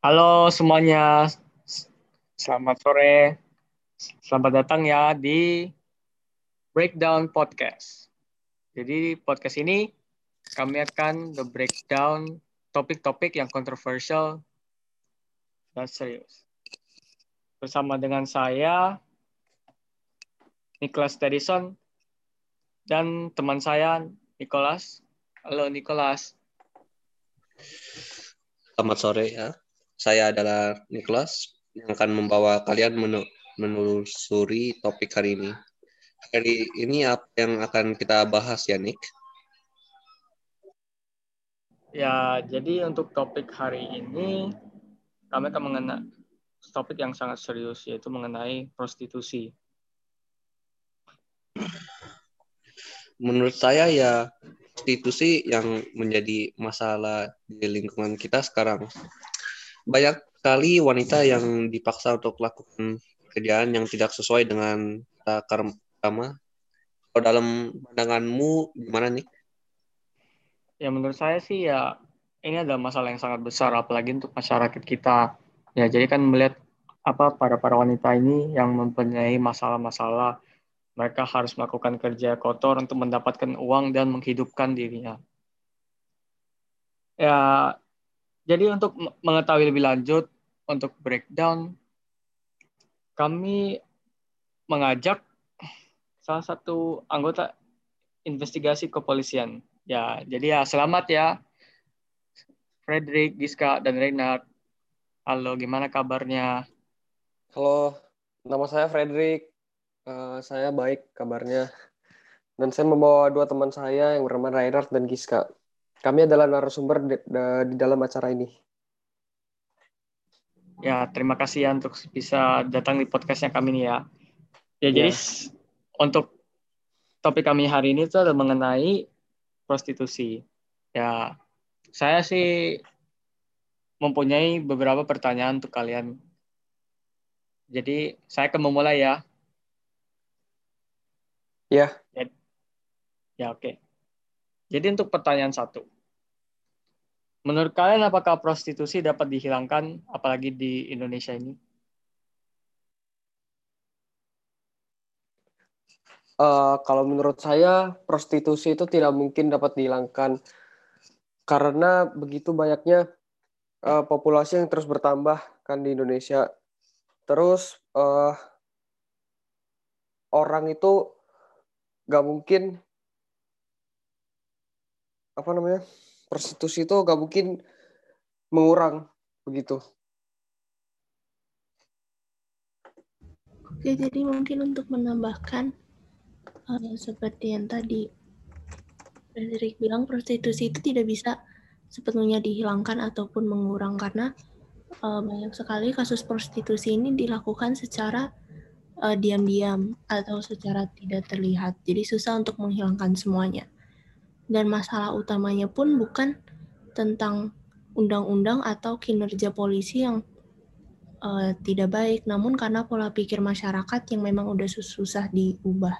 Halo semuanya, selamat sore. Selamat datang ya di Breakdown Podcast. Jadi podcast ini kami akan the breakdown topik-topik yang kontroversial dan serius. Bersama dengan saya, Nicholas Tedison, dan teman saya, Nicholas. Halo Nicholas. Selamat sore ya. Saya adalah Nicholas yang akan membawa kalian menelusuri topik hari ini. Hari ini apa yang akan kita bahas ya, Nick? Ya, jadi untuk topik hari ini kami akan mengenai topik yang sangat serius yaitu mengenai prostitusi. Menurut saya ya prostitusi yang menjadi masalah di lingkungan kita sekarang banyak sekali wanita yang dipaksa untuk melakukan pekerjaan yang tidak sesuai dengan karma. Kalau dalam pandanganmu gimana nih? Ya menurut saya sih ya ini adalah masalah yang sangat besar apalagi untuk masyarakat kita. Ya jadi kan melihat apa para para wanita ini yang mempunyai masalah-masalah mereka harus melakukan kerja kotor untuk mendapatkan uang dan menghidupkan dirinya. Ya jadi untuk mengetahui lebih lanjut untuk breakdown, kami mengajak salah satu anggota investigasi kepolisian. Ya, jadi ya selamat ya, Frederick, Giska, dan Reinhard. Halo, gimana kabarnya? Halo, nama saya Frederick. Uh, saya baik kabarnya. Dan saya membawa dua teman saya yang bernama Reinhard dan Giska. Kami adalah narasumber di, di dalam acara ini. Ya, terima kasih ya untuk bisa datang di podcastnya kami ini ya. Ya, ya. jadi untuk topik kami hari ini itu adalah mengenai prostitusi. Ya, saya sih mempunyai beberapa pertanyaan untuk kalian. Jadi, saya akan memulai ya. Ya. Ya, ya oke. Okay. Jadi untuk pertanyaan satu, menurut kalian apakah prostitusi dapat dihilangkan, apalagi di Indonesia ini? Uh, kalau menurut saya prostitusi itu tidak mungkin dapat dihilangkan karena begitu banyaknya uh, populasi yang terus bertambah kan di Indonesia. Terus uh, orang itu nggak mungkin apa namanya prostitusi itu gak mungkin mengurang begitu. Oke, jadi mungkin untuk menambahkan uh, seperti yang tadi Frederick bilang, prostitusi itu tidak bisa sepenuhnya dihilangkan ataupun mengurang karena uh, banyak sekali kasus prostitusi ini dilakukan secara uh, diam-diam atau secara tidak terlihat. Jadi susah untuk menghilangkan semuanya dan masalah utamanya pun bukan tentang undang-undang atau kinerja polisi yang uh, tidak baik, namun karena pola pikir masyarakat yang memang udah susah diubah.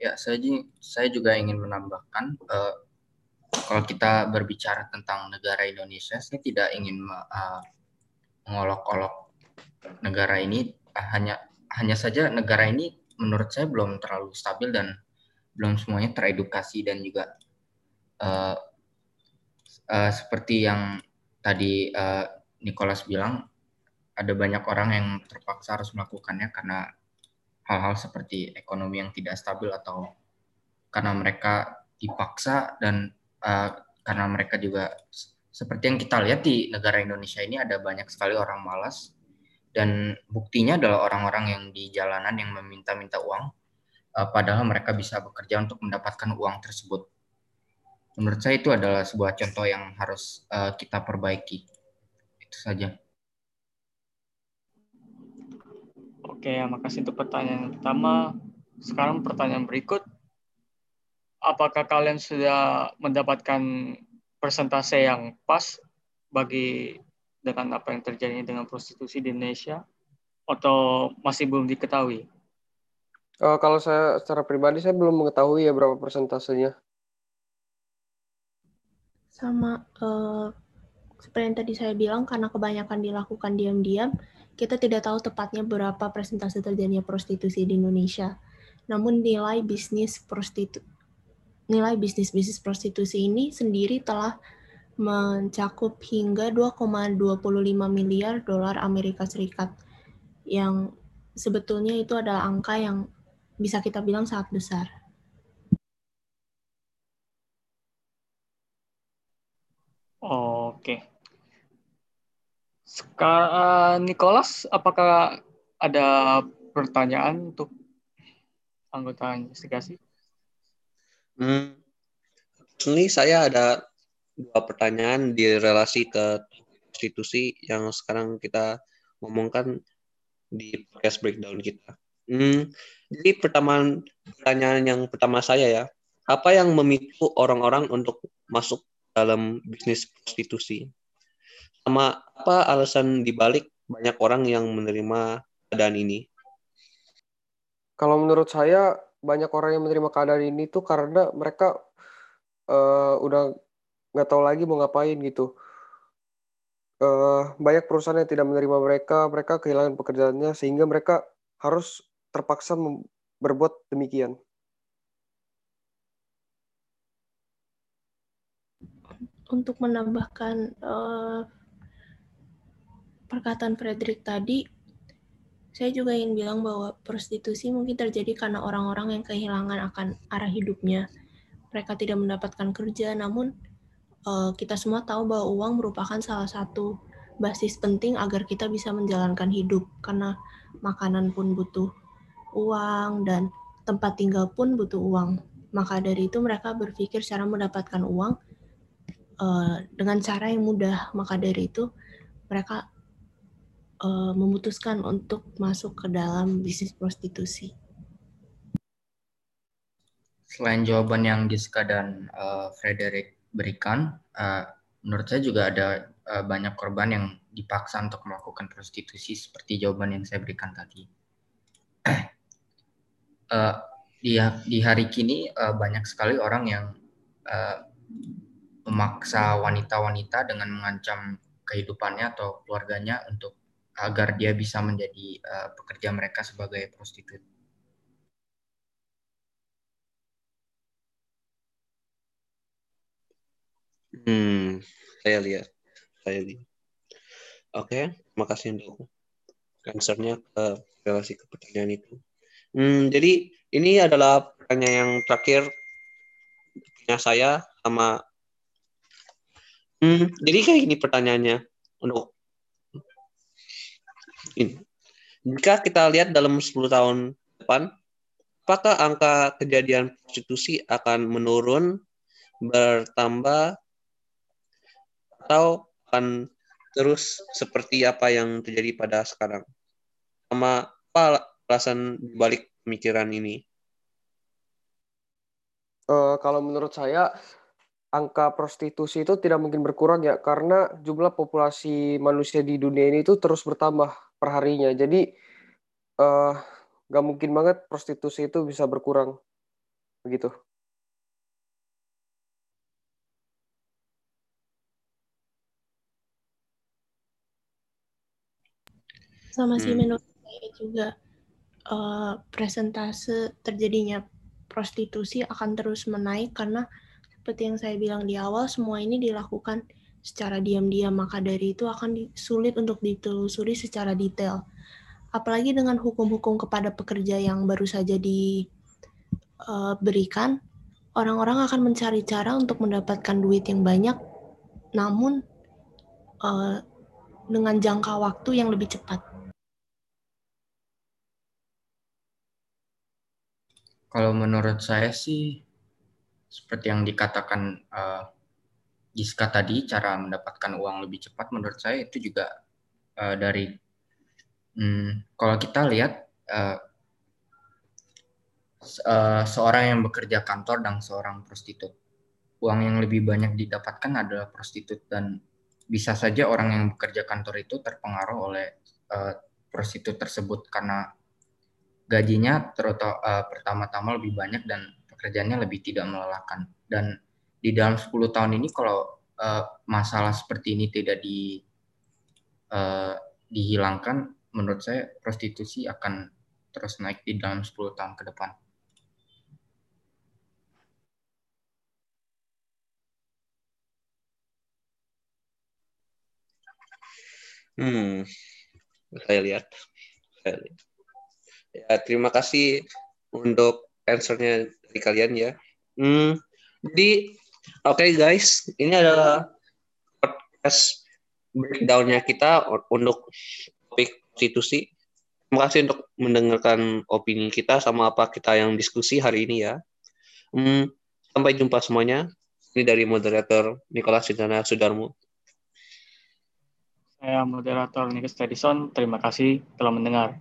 Ya, saya, saya juga ingin menambahkan, uh, kalau kita berbicara tentang negara Indonesia, saya tidak ingin uh, mengolok-olok negara ini, uh, hanya hanya saja negara ini menurut saya belum terlalu stabil dan belum semuanya teredukasi dan juga uh, uh, seperti yang tadi uh, Nicholas bilang ada banyak orang yang terpaksa harus melakukannya karena hal-hal seperti ekonomi yang tidak stabil atau karena mereka dipaksa dan uh, karena mereka juga seperti yang kita lihat di negara Indonesia ini ada banyak sekali orang malas dan buktinya adalah orang-orang yang di jalanan yang meminta-minta uang uh, padahal mereka bisa bekerja untuk mendapatkan uang tersebut. Menurut saya itu adalah sebuah contoh yang harus uh, kita perbaiki. Itu saja. Oke, ya, makasih untuk pertanyaan pertama. Sekarang pertanyaan berikut. Apakah kalian sudah mendapatkan persentase yang pas bagi dengan apa yang terjadi dengan prostitusi di Indonesia atau masih belum diketahui? Uh, kalau saya secara pribadi saya belum mengetahui ya berapa persentasenya. Sama uh, seperti yang tadi saya bilang, karena kebanyakan dilakukan diam-diam, kita tidak tahu tepatnya berapa presentase terjadinya prostitusi di Indonesia. Namun nilai bisnis prostitu nilai bisnis bisnis prostitusi ini sendiri telah mencakup hingga 2,25 miliar dolar Amerika Serikat yang sebetulnya itu adalah angka yang bisa kita bilang sangat besar. Oke. Sekarang Nicholas, apakah ada pertanyaan untuk anggota investigasi? Hmm, ini saya ada dua pertanyaan di relasi ke konstitusi yang sekarang kita ngomongkan di podcast breakdown kita. Hmm, jadi pertama pertanyaan yang pertama saya ya, apa yang memicu orang-orang untuk masuk dalam bisnis prostitusi? Sama apa alasan dibalik banyak orang yang menerima keadaan ini? Kalau menurut saya banyak orang yang menerima keadaan ini tuh karena mereka uh, udah nggak tahu lagi mau ngapain gitu. Uh, banyak perusahaan yang tidak menerima mereka, mereka kehilangan pekerjaannya sehingga mereka harus terpaksa berbuat demikian. Untuk menambahkan uh, perkataan Frederick tadi, saya juga ingin bilang bahwa prostitusi mungkin terjadi karena orang-orang yang kehilangan akan arah hidupnya. Mereka tidak mendapatkan kerja, namun uh, kita semua tahu bahwa uang merupakan salah satu basis penting agar kita bisa menjalankan hidup karena makanan pun butuh uang dan tempat tinggal pun butuh uang. Maka dari itu mereka berpikir cara mendapatkan uang uh, dengan cara yang mudah. Maka dari itu mereka uh, memutuskan untuk masuk ke dalam bisnis prostitusi. Selain jawaban yang Giska dan uh, Frederick berikan, uh, menurut saya juga ada uh, banyak korban yang dipaksa untuk melakukan prostitusi seperti jawaban yang saya berikan tadi. uh, di, di hari kini uh, banyak sekali orang yang uh, memaksa wanita-wanita dengan mengancam kehidupannya atau keluarganya untuk agar dia bisa menjadi uh, pekerja mereka sebagai prostitut. Hmm, saya lihat, saya lihat. Oke, terima kasih untuk answernya ke relasi ke pertanyaan itu. Hmm, jadi ini adalah pertanyaan yang terakhir punya saya sama. Hmm, jadi kayak ini pertanyaannya untuk ini. Jika kita lihat dalam 10 tahun depan, apakah angka kejadian prostitusi akan menurun, bertambah, atau akan terus seperti apa yang terjadi pada sekarang? Sama apa alasan balik pemikiran ini? Uh, kalau menurut saya, angka prostitusi itu tidak mungkin berkurang ya, karena jumlah populasi manusia di dunia ini itu terus bertambah perharinya. Jadi uh, mungkin banget prostitusi itu bisa berkurang begitu. Sama sih hmm. menurut saya juga uh, presentase terjadinya prostitusi akan terus menaik karena seperti yang saya bilang di awal semua ini dilakukan secara diam-diam, maka dari itu akan sulit untuk ditelusuri secara detail. Apalagi dengan hukum-hukum kepada pekerja yang baru saja diberikan, eh, orang-orang akan mencari cara untuk mendapatkan duit yang banyak, namun uh, dengan jangka waktu yang lebih cepat. Kalau menurut saya sih, seperti yang dikatakan uh, Giska tadi cara mendapatkan uang lebih cepat menurut saya itu juga uh, dari hmm, kalau kita lihat uh, uh, seorang yang bekerja kantor dan seorang prostitut. Uang yang lebih banyak didapatkan adalah prostitut dan bisa saja orang yang bekerja kantor itu terpengaruh oleh uh, prostitut tersebut karena gajinya terutama uh, pertama-tama lebih banyak dan pekerjaannya lebih tidak melelahkan dan di dalam 10 tahun ini kalau uh, masalah seperti ini tidak di uh, dihilangkan, menurut saya prostitusi akan terus naik di dalam 10 tahun ke depan. Hmm, saya lihat. Saya lihat. Ya, terima kasih untuk answernya dari kalian ya. Hmm, jadi oke okay guys, ini adalah podcast breakdownnya kita untuk topik prostitusi. Terima kasih untuk mendengarkan opini kita sama apa kita yang diskusi hari ini ya. Hmm, sampai jumpa semuanya. Ini dari moderator Nicholas Sintana Sudarmo. Saya moderator Nikes Edison. Terima kasih telah mendengar.